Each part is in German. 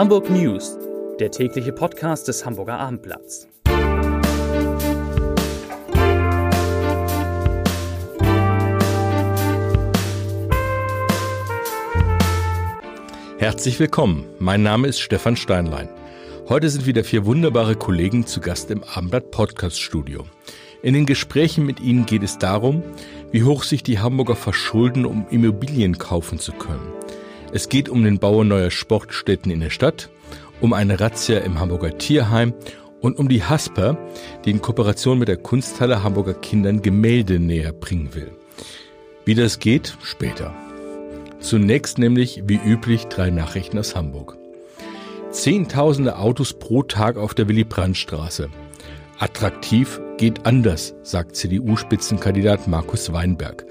Hamburg News, der tägliche Podcast des Hamburger Abendblatts. Herzlich willkommen. Mein Name ist Stefan Steinlein. Heute sind wieder vier wunderbare Kollegen zu Gast im Abendblatt Podcast Studio. In den Gesprächen mit ihnen geht es darum, wie hoch sich die Hamburger verschulden, um Immobilien kaufen zu können. Es geht um den Bau neuer Sportstätten in der Stadt, um eine Razzia im Hamburger Tierheim und um die Hasper, die in Kooperation mit der Kunsthalle Hamburger Kindern Gemälde näher bringen will. Wie das geht, später. Zunächst nämlich, wie üblich, drei Nachrichten aus Hamburg. Zehntausende Autos pro Tag auf der Willy-Brandt-Straße. Attraktiv geht anders, sagt CDU-Spitzenkandidat Markus Weinberg.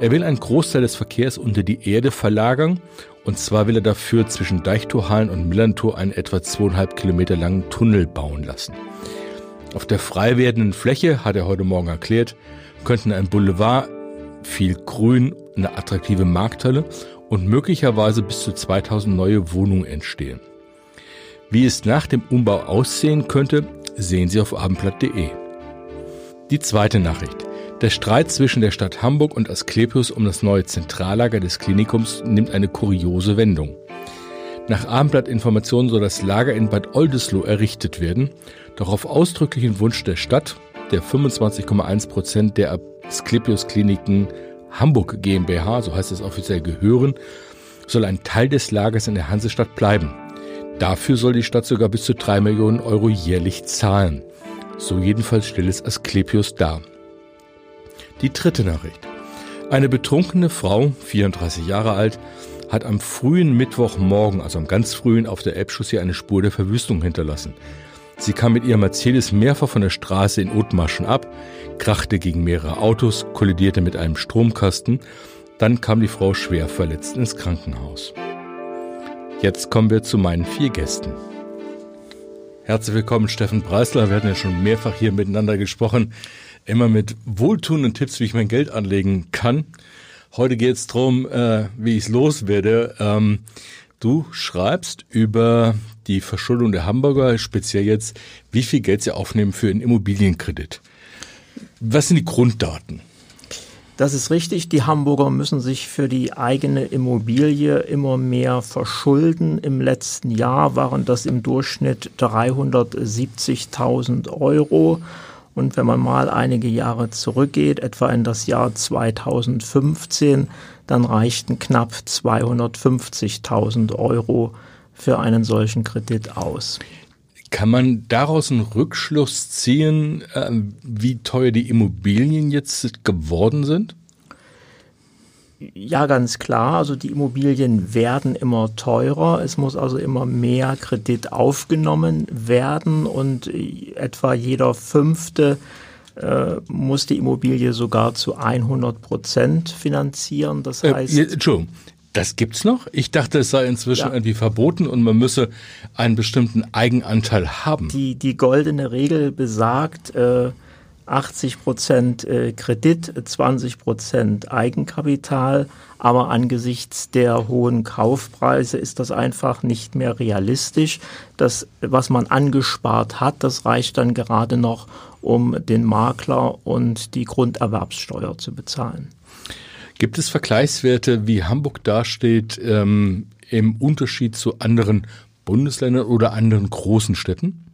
Er will einen Großteil des Verkehrs unter die Erde verlagern und zwar will er dafür zwischen Deichtorhallen und Millantor einen etwa zweieinhalb Kilometer langen Tunnel bauen lassen. Auf der frei werdenden Fläche, hat er heute Morgen erklärt, könnten ein Boulevard, viel Grün, eine attraktive Markthalle und möglicherweise bis zu 2000 neue Wohnungen entstehen. Wie es nach dem Umbau aussehen könnte, sehen Sie auf abendblatt.de. Die zweite Nachricht. Der Streit zwischen der Stadt Hamburg und Asklepios um das neue Zentrallager des Klinikums nimmt eine kuriose Wendung. Nach Abendblattinformationen soll das Lager in Bad Oldesloe errichtet werden, doch auf ausdrücklichen Wunsch der Stadt, der 25,1 Prozent der Asklepios Kliniken Hamburg GmbH, so heißt es offiziell, gehören, soll ein Teil des Lagers in der Hansestadt bleiben. Dafür soll die Stadt sogar bis zu drei Millionen Euro jährlich zahlen. So jedenfalls stellt es Asklepios dar. Die dritte Nachricht. Eine betrunkene Frau, 34 Jahre alt, hat am frühen Mittwochmorgen, also am ganz frühen, auf der Elbchaussee eine Spur der Verwüstung hinterlassen. Sie kam mit ihrem Mercedes mehrfach von der Straße in Othmarschen ab, krachte gegen mehrere Autos, kollidierte mit einem Stromkasten. Dann kam die Frau schwer verletzt ins Krankenhaus. Jetzt kommen wir zu meinen vier Gästen. Herzlich willkommen, Steffen Preisler. Wir hatten ja schon mehrfach hier miteinander gesprochen immer mit wohltuenden Tipps, wie ich mein Geld anlegen kann. Heute geht es darum, äh, wie ich es loswerde. Ähm, du schreibst über die Verschuldung der Hamburger, speziell jetzt, wie viel Geld sie aufnehmen für einen Immobilienkredit. Was sind die Grunddaten? Das ist richtig. Die Hamburger müssen sich für die eigene Immobilie immer mehr verschulden. Im letzten Jahr waren das im Durchschnitt 370.000 Euro. Und wenn man mal einige Jahre zurückgeht, etwa in das Jahr 2015, dann reichten knapp 250.000 Euro für einen solchen Kredit aus. Kann man daraus einen Rückschluss ziehen, ähm, wie teuer die Immobilien jetzt geworden sind? Ja, ganz klar. Also die Immobilien werden immer teurer. Es muss also immer mehr Kredit aufgenommen werden und etwa jeder fünfte äh, muss die Immobilie sogar zu 100 Prozent finanzieren. Das äh, heißt. Äh, Entschuldigung. Das gibt's noch? Ich dachte, es sei inzwischen ja. irgendwie verboten und man müsse einen bestimmten Eigenanteil haben. Die, die goldene Regel besagt, äh, 80 Prozent äh, Kredit, 20 Prozent Eigenkapital. Aber angesichts der hohen Kaufpreise ist das einfach nicht mehr realistisch. Das, was man angespart hat, das reicht dann gerade noch, um den Makler und die Grunderwerbssteuer zu bezahlen. Gibt es Vergleichswerte, wie Hamburg dasteht, ähm, im Unterschied zu anderen Bundesländern oder anderen großen Städten?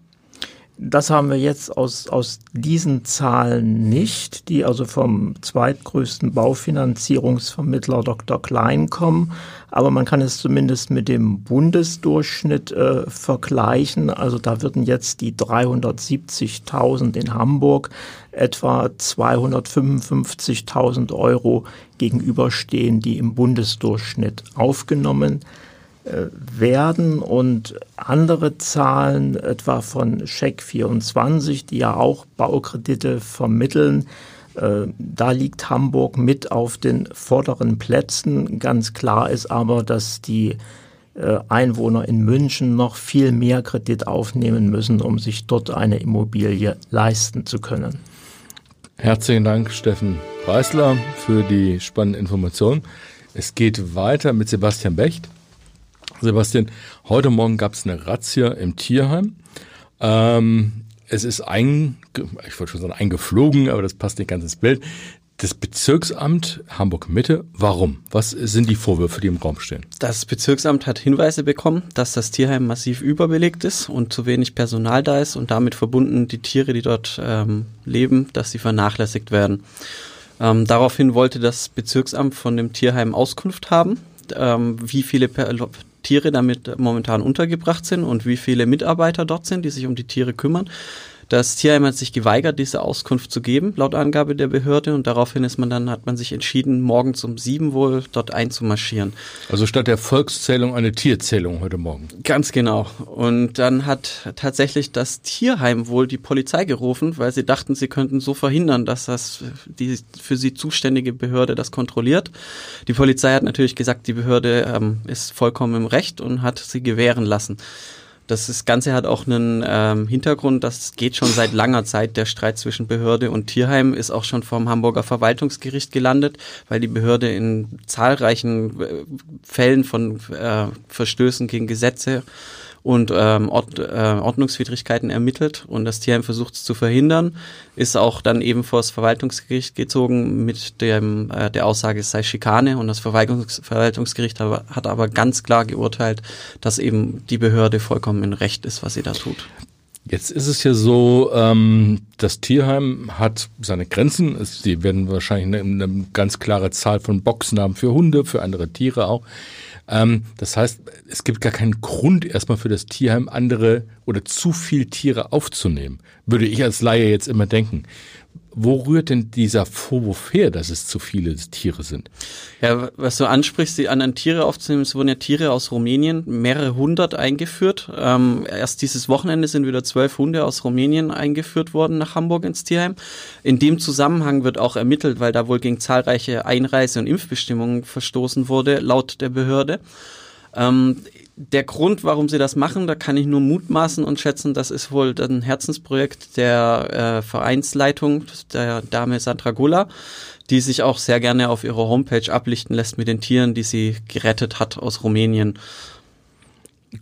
Das haben wir jetzt aus, aus diesen Zahlen nicht, die also vom zweitgrößten Baufinanzierungsvermittler Dr. Klein kommen. Aber man kann es zumindest mit dem Bundesdurchschnitt äh, vergleichen. Also da würden jetzt die 370.000 in Hamburg etwa 255.000 Euro gegenüberstehen, die im Bundesdurchschnitt aufgenommen werden und andere Zahlen, etwa von Check24, die ja auch Baukredite vermitteln, äh, da liegt Hamburg mit auf den vorderen Plätzen. Ganz klar ist aber, dass die äh, Einwohner in München noch viel mehr Kredit aufnehmen müssen, um sich dort eine Immobilie leisten zu können. Herzlichen Dank, Steffen Preisler, für die spannende Information. Es geht weiter mit Sebastian Becht. Sebastian, heute Morgen gab es eine Razzia im Tierheim. Ähm, es ist ein, ich wollte schon sagen eingeflogen, aber das passt nicht ganz ins Bild. Das Bezirksamt Hamburg-Mitte, warum? Was sind die Vorwürfe, die im Raum stehen? Das Bezirksamt hat Hinweise bekommen, dass das Tierheim massiv überbelegt ist und zu wenig Personal da ist und damit verbunden die Tiere, die dort ähm, leben, dass sie vernachlässigt werden. Ähm, daraufhin wollte das Bezirksamt von dem Tierheim Auskunft haben, ähm, wie viele per Tiere damit momentan untergebracht sind und wie viele Mitarbeiter dort sind, die sich um die Tiere kümmern. Das Tierheim hat sich geweigert, diese Auskunft zu geben, laut Angabe der Behörde. Und daraufhin ist man dann, hat man sich entschieden, morgens um sieben wohl dort einzumarschieren. Also statt der Volkszählung eine Tierzählung heute Morgen. Ganz genau. Und dann hat tatsächlich das Tierheim wohl die Polizei gerufen, weil sie dachten, sie könnten so verhindern, dass das die für sie zuständige Behörde das kontrolliert. Die Polizei hat natürlich gesagt, die Behörde ähm, ist vollkommen im Recht und hat sie gewähren lassen. Das Ganze hat auch einen ähm, Hintergrund, das geht schon seit langer Zeit. Der Streit zwischen Behörde und Tierheim ist auch schon vom Hamburger Verwaltungsgericht gelandet, weil die Behörde in zahlreichen äh, Fällen von äh, Verstößen gegen Gesetze und ähm, Ord, äh, Ordnungswidrigkeiten ermittelt und das Tierheim versucht es zu verhindern, ist auch dann eben vor das Verwaltungsgericht gezogen mit dem, äh, der Aussage, es sei Schikane und das Verwaltungs Verwaltungsgericht aber, hat aber ganz klar geurteilt, dass eben die Behörde vollkommen in Recht ist, was sie da tut. Jetzt ist es ja so, ähm, das Tierheim hat seine Grenzen. Sie werden wahrscheinlich eine, eine ganz klare Zahl von Boxen haben für Hunde, für andere Tiere auch. Ähm, das heißt, es gibt gar keinen Grund erstmal für das Tierheim andere oder zu viel Tiere aufzunehmen, würde ich als Laie jetzt immer denken. Wo rührt denn dieser Vorwurf her, dass es zu viele Tiere sind? Ja, was du ansprichst, die anderen Tiere aufzunehmen, es wurden ja Tiere aus Rumänien, mehrere hundert eingeführt. Ähm, erst dieses Wochenende sind wieder zwölf Hunde aus Rumänien eingeführt worden nach Hamburg ins Tierheim. In dem Zusammenhang wird auch ermittelt, weil da wohl gegen zahlreiche Einreise- und Impfbestimmungen verstoßen wurde, laut der Behörde. Ähm, der Grund, warum sie das machen, da kann ich nur mutmaßen und schätzen, das ist wohl ein Herzensprojekt der äh, Vereinsleitung, der Dame Sandra Gula, die sich auch sehr gerne auf ihrer Homepage ablichten lässt mit den Tieren, die sie gerettet hat aus Rumänien.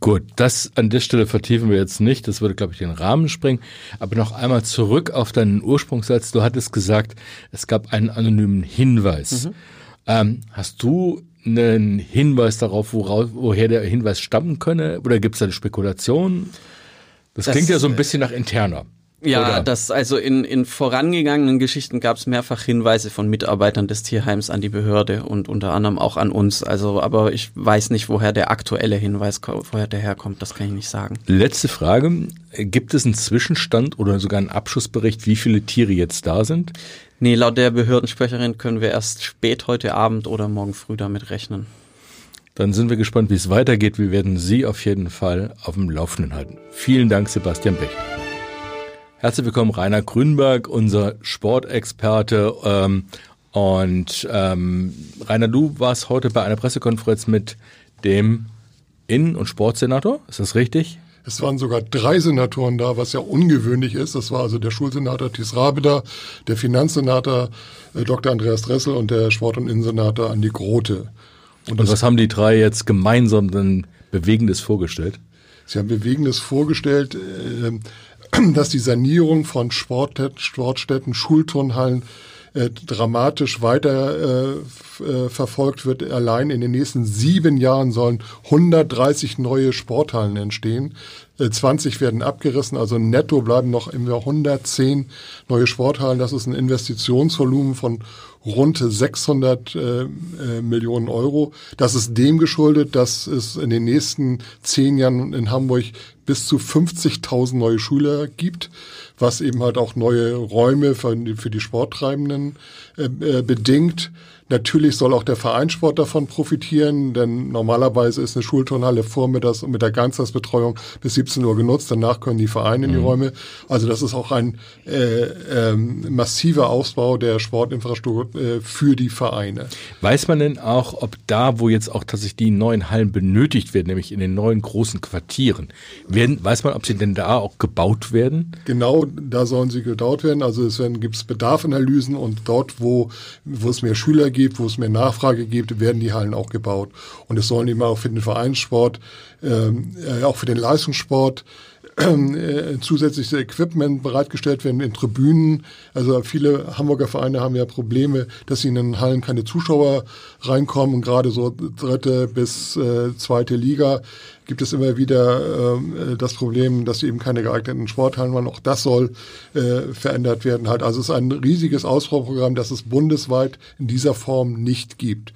Gut, das an der Stelle vertiefen wir jetzt nicht. Das würde, glaube ich, den Rahmen sprengen. Aber noch einmal zurück auf deinen Ursprungssatz. Du hattest gesagt, es gab einen anonymen Hinweis. Mhm. Ähm, hast du einen Hinweis darauf, worauf, woher der Hinweis stammen könne? Oder gibt es eine Spekulation? Das, das, klingt ja so ein bisschen nach interner. Ja, oder? das also in, in vorangegangenen Geschichten gab es mehrfach Hinweise von Mitarbeitern des Tierheims an die Behörde und unter anderem auch an uns. Also, aber ich weiß nicht, woher der aktuelle Hinweis, woher der herkommt, das kann ich nicht sagen. Letzte Frage. Gibt es einen Zwischenstand oder sogar einen Abschussbericht, wie viele Tiere jetzt da sind? Nee, laut der Behördensprecherin können wir erst spät heute Abend oder morgen früh damit rechnen. Dann sind wir gespannt, wie es weitergeht. Wir werden Sie auf jeden Fall auf dem Laufenden halten. Vielen Dank, Sebastian Becht. Herzlich willkommen, Rainer Grünberg, unser Sportexperte. Ähm, und ähm, Rainer, du warst heute bei einer Pressekonferenz mit dem Innen- und Sportsenator. Ist das richtig? Es waren sogar drei Senatoren da, was ja ungewöhnlich ist. Das war also der Schulsenator Thies Rabeda, der Finanzsenator äh, Dr. Andreas Dressel und der Sport- und Innensenator Andi Grote. Und, und was haben die drei jetzt gemeinsam denn Bewegendes vorgestellt? Sie haben Bewegendes vorgestellt, äh, dass die Sanierung von Sportstätten, Schulturnhallen äh, dramatisch weiter äh, äh, verfolgt wird. Allein in den nächsten sieben Jahren sollen 130 neue Sporthallen entstehen. 20 äh, werden abgerissen, also netto bleiben noch immer 110 neue Sporthallen. Das ist ein Investitionsvolumen von rund 600 äh, äh, Millionen Euro. Das ist dem geschuldet, dass es in den nächsten zehn Jahren in Hamburg bis zu 50.000 neue Schüler gibt was eben halt auch neue Räume für, für die Sporttreibenden äh, äh, bedingt. Natürlich soll auch der Vereinssport davon profitieren, denn normalerweise ist eine Schulturnhalle vormittags und mit der Ganztagsbetreuung bis 17 Uhr genutzt. Danach können die Vereine in die mhm. Räume. Also das ist auch ein äh, äh, massiver Ausbau der Sportinfrastruktur äh, für die Vereine. Weiß man denn auch, ob da, wo jetzt auch tatsächlich die neuen Hallen benötigt werden, nämlich in den neuen großen Quartieren, werden, weiß man, ob sie denn da auch gebaut werden? Genau, da sollen sie gebaut werden. Also es gibt Bedarfanalysen und dort, wo, wo es mehr Schüler gibt, gibt, wo es mehr Nachfrage gibt, werden die Hallen auch gebaut. Und es sollen eben auch für den Vereinssport, ähm, äh, auch für den Leistungssport äh, zusätzliches Equipment bereitgestellt werden in Tribünen. Also viele Hamburger Vereine haben ja Probleme, dass sie in den Hallen keine Zuschauer reinkommen. Und gerade so dritte bis äh, zweite Liga gibt es immer wieder äh, das Problem, dass sie eben keine geeigneten Sporthallen waren. Auch das soll äh, verändert werden. Halt. Also es ist ein riesiges Ausbauprogramm, das es bundesweit in dieser Form nicht gibt.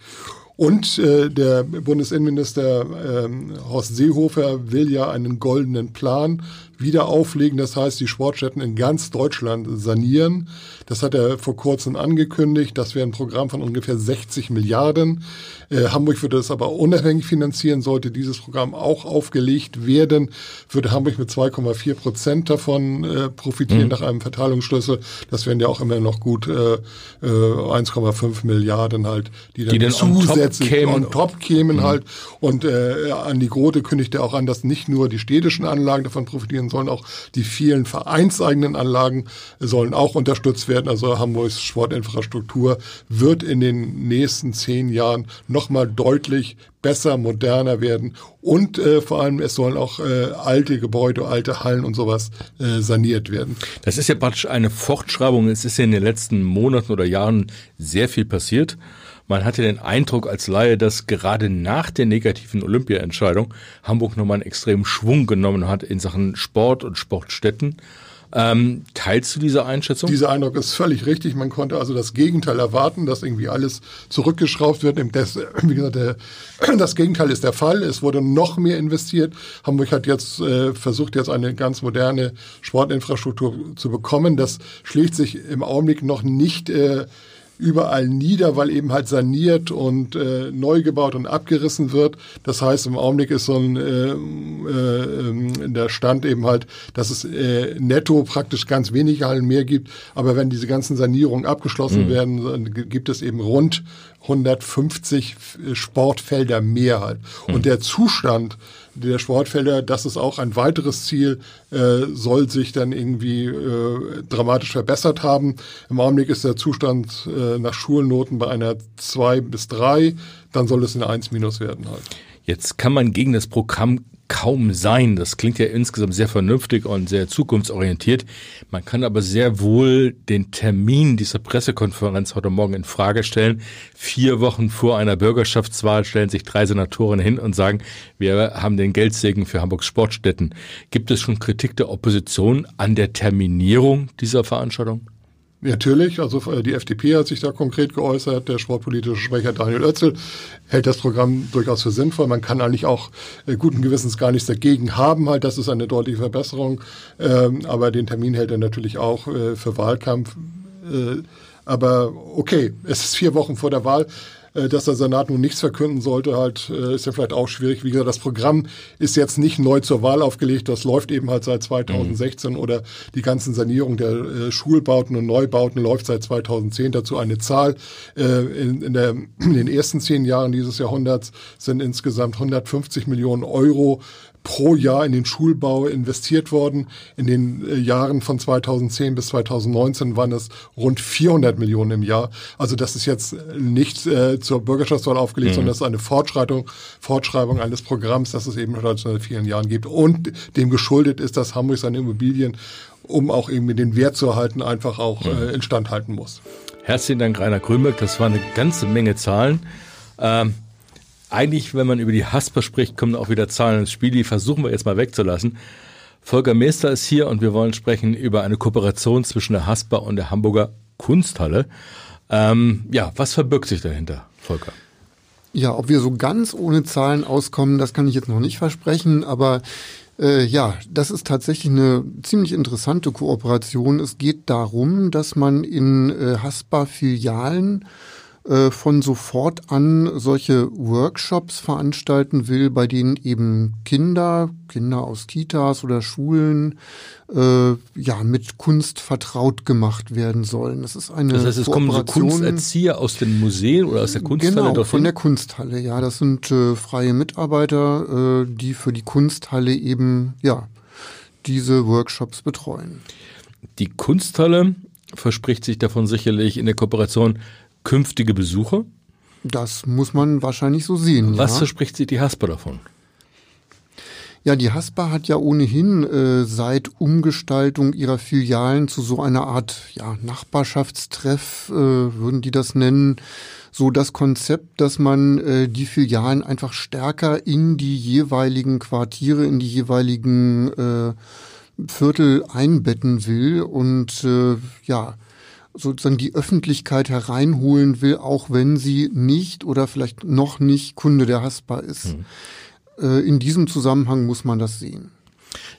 Und äh, der Bundesinnenminister ähm, Horst Seehofer will ja einen goldenen Plan wieder auflegen. Das heißt, die Sportstätten in ganz Deutschland sanieren. Das hat er vor kurzem angekündigt. Das wäre ein Programm von ungefähr 60 Milliarden. Äh, Hamburg würde das aber unabhängig finanzieren. Sollte dieses Programm auch aufgelegt werden, würde Hamburg mit 2,4 Prozent davon äh, profitieren mhm. nach einem Verteilungsschlüssel. Das wären ja auch immer noch gut äh, 1,5 äh, Milliarden halt, die dann, die dann zusätzlich on top kämen, mhm. halt. Und äh, an die Grote kündigt er auch an, dass nicht nur die städtischen Anlagen davon profitieren sollen, auch die vielen vereinseigenen Anlagen sollen auch unterstützt werden. Also Hamburgs Sportinfrastruktur wird in den nächsten zehn Jahren nochmal deutlich besser, moderner werden und äh, vor allem es sollen auch äh, alte Gebäude, alte Hallen und sowas äh, saniert werden. Das ist ja praktisch eine Fortschreibung. Es ist ja in den letzten Monaten oder Jahren sehr viel passiert. Man hatte den Eindruck als Laie, dass gerade nach der negativen Olympia-Entscheidung Hamburg nochmal einen extremen Schwung genommen hat in Sachen Sport und Sportstätten. Ähm, teilst du diese Einschätzung? Dieser Eindruck ist völlig richtig. Man konnte also das Gegenteil erwarten, dass irgendwie alles zurückgeschraubt wird. Das, wie gesagt, der, das Gegenteil ist der Fall. Es wurde noch mehr investiert. Hamburg hat jetzt äh, versucht, jetzt eine ganz moderne Sportinfrastruktur zu bekommen. Das schlägt sich im Augenblick noch nicht äh, überall nieder, weil eben halt saniert und äh, neu gebaut und abgerissen wird. Das heißt, im Augenblick ist so ein äh, äh, der Stand eben halt, dass es äh, netto praktisch ganz wenige Hallen mehr gibt. Aber wenn diese ganzen Sanierungen abgeschlossen mhm. werden, dann gibt es eben rund 150 Sportfelder mehr halt. Mhm. Und der Zustand der Sportfelder, das ist auch ein weiteres Ziel, äh, soll sich dann irgendwie äh, dramatisch verbessert haben. Im Augenblick ist der Zustand äh, nach Schulnoten bei einer 2 bis 3, dann soll es eine 1 minus werden halt. Jetzt kann man gegen das Programm kaum sein. Das klingt ja insgesamt sehr vernünftig und sehr zukunftsorientiert. Man kann aber sehr wohl den Termin dieser Pressekonferenz heute Morgen in Frage stellen. Vier Wochen vor einer Bürgerschaftswahl stellen sich drei Senatoren hin und sagen, wir haben den Geldsegen für Hamburgs Sportstätten. Gibt es schon Kritik der Opposition an der Terminierung dieser Veranstaltung? Natürlich, also äh, die FDP hat sich da konkret geäußert. Der sportpolitische Sprecher Daniel Oetzel hält das Programm durchaus für sinnvoll. Man kann eigentlich auch äh, guten Gewissens gar nichts dagegen haben. Halt, das ist eine deutliche Verbesserung. Ähm, aber den Termin hält er natürlich auch äh, für Wahlkampf. aber okay, es ist vier Wochen vor der Wahl. Äh, dass der Senat nun nichts verkünden sollte, halt, äh, ist ja vielleicht auch schwierig. Wie gesagt, das Programm ist jetzt nicht neu zur Wahl aufgelegt, das läuft eben halt seit 2016 mhm. oder die ganzen Sanierung der äh, Schulbauten und Neubauten läuft seit 2010. Dazu eine Zahl. in, in, der, in den ersten zehn Jahren dieses Jahrhunderts sind insgesamt 150 Millionen Euro pro Jahr in den Schulbau investiert worden. In den äh, Jahren von 2010 bis 2019 waren es rund 400 Millionen im Jahr. Also das ist jetzt nicht äh, zur Bürgerschaftswahl aufgelegt, mhm. sondern das ist eine Fortschreitung, Fortschreibung eines Programms, das es eben schon seit vielen Jahren gibt. Und dem geschuldet ist, dass Hamburg seine Immobilien, um auch irgendwie den Wert zu erhalten, einfach auch mhm. äh, instand halten muss. Herzlichen Dank, Rainer Grünberg. Das war eine ganze Menge Zahlen. Ähm eigentlich, wenn man über die Hasper spricht, kommen auch wieder Zahlen ins Spiel. Die versuchen wir jetzt mal wegzulassen. Volker Meester ist hier und wir wollen sprechen über eine Kooperation zwischen der Hasper und der Hamburger Kunsthalle. Ähm, ja, was verbirgt sich dahinter, Volker? Ja, ob wir so ganz ohne Zahlen auskommen, das kann ich jetzt noch nicht versprechen, aber äh, ja, das ist tatsächlich eine ziemlich interessante Kooperation. Es geht darum, dass man in äh, Haspa-Filialen äh, von sofort an solche Workshops veranstalten will, bei denen eben Kinder, Kinder aus Kitas oder Schulen, äh, ja, mit Kunst vertraut gemacht werden sollen. Das ist eine Das heißt, es kommen so Kunsterzieher aus den Museen oder aus der Kunsthalle Genau, dorthin? von der Kunsthalle, ja. Das sind äh, freie Mitarbeiter, äh, die für die Kunsthalle eben, ja, diese Workshops betreuen. Die Kunsthalle verspricht sich davon sicherlich in der Kooperation künftige Besucher? Das muss man wahrscheinlich so sehen. Was ja. verspricht sich die Haspa davon? Ja, die Haspa hat ja ohnehin äh, seit Umgestaltung ihrer Filialen zu so einer Art ja, Nachbarschaftstreff, äh, würden die das nennen, so das Konzept, dass man äh, die Filialen einfach stärker in die jeweiligen Quartiere, in die jeweiligen äh, Viertel einbetten will und äh, ja, sozusagen die Öffentlichkeit hereinholen will, auch wenn sie nicht oder vielleicht noch nicht Kunde der Haspa ist. Hm. Äh, in diesem Zusammenhang muss man das sehen.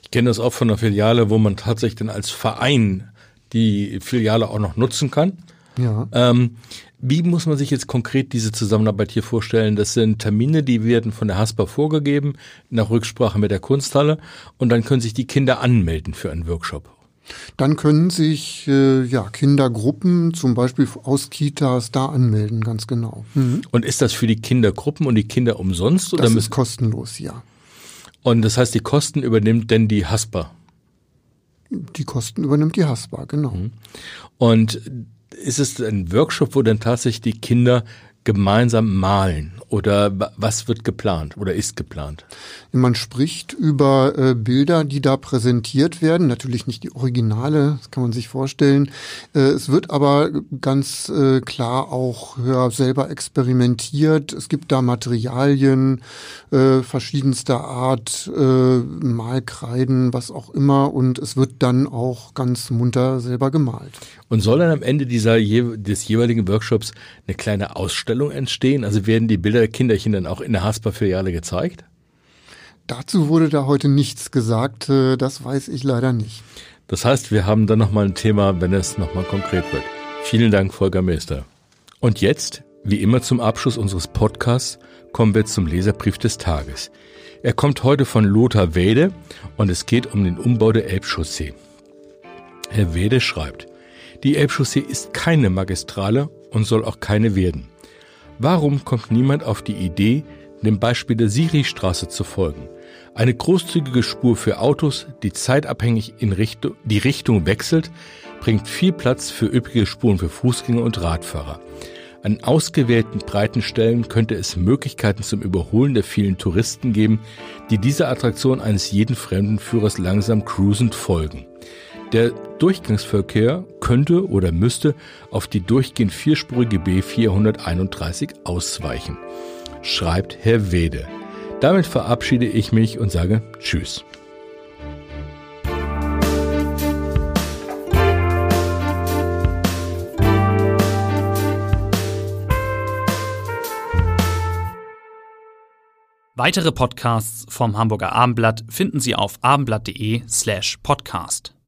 Ich kenne das auch von einer Filiale, wo man tatsächlich dann als Verein die Filiale auch noch nutzen kann. Ja. Ähm, wie muss man sich jetzt konkret diese Zusammenarbeit hier vorstellen? Das sind Termine, die werden von der HASPA vorgegeben, nach Rücksprache mit der Kunsthalle und dann können sich die Kinder anmelden für einen Workshop. Dann können sich äh, ja, Kindergruppen, zum Beispiel aus Kitas, da anmelden, ganz genau. Mhm. Und ist das für die Kindergruppen und die Kinder umsonst? Oder das ist kostenlos, ja. Und das heißt, die Kosten übernimmt denn die HASPA? Die Kosten übernimmt die HASPA, genau. Mhm. Und ist es ein Workshop, wo dann tatsächlich die Kinder gemeinsam malen oder was wird geplant oder ist geplant? Man spricht über äh, Bilder, die da präsentiert werden. Natürlich nicht die Originale, das kann man sich vorstellen. Äh, es wird aber ganz äh, klar auch ja, selber experimentiert. Es gibt da Materialien äh, verschiedenster Art, äh, Malkreiden, was auch immer. Und es wird dann auch ganz munter selber gemalt. Und soll dann am Ende dieser des jeweiligen Workshops eine kleine Ausstellung entstehen? Also werden die Bilder der Kinderchen dann auch in der Haspa-Filiale gezeigt? Dazu wurde da heute nichts gesagt. Äh, das weiß ich leider nicht. Das heißt, wir haben dann nochmal ein Thema, wenn es nochmal konkret wird. Vielen Dank, Volker Meister. Und jetzt, wie immer zum Abschluss unseres Podcasts, kommen wir zum Leserbrief des Tages. Er kommt heute von Lothar Wede und es geht um den Umbau der Elbchaussee. Herr Wede schreibt, die Elbchaussee ist keine Magistrale und soll auch keine werden. Warum kommt niemand auf die Idee, dem Beispiel der Siri-Straße zu folgen? Eine großzügige Spur für Autos, die zeitabhängig in Richtung, die Richtung wechselt, bringt viel Platz für üppige Spuren für Fußgänger und Radfahrer. An ausgewählten breiten Stellen könnte es Möglichkeiten zum Überholen der vielen Touristen geben, die dieser Attraktion eines jeden Fremdenführers langsam cruisend folgen. Der Durchgangsverkehr könnte oder müsste auf die durchgehend vierspurige B431 ausweichen, schreibt Herr Wede. Damit verabschiede ich mich und sage Tschüss. Weitere Podcasts vom Hamburger Abendblatt finden Sie auf abendblatt.de slash podcast.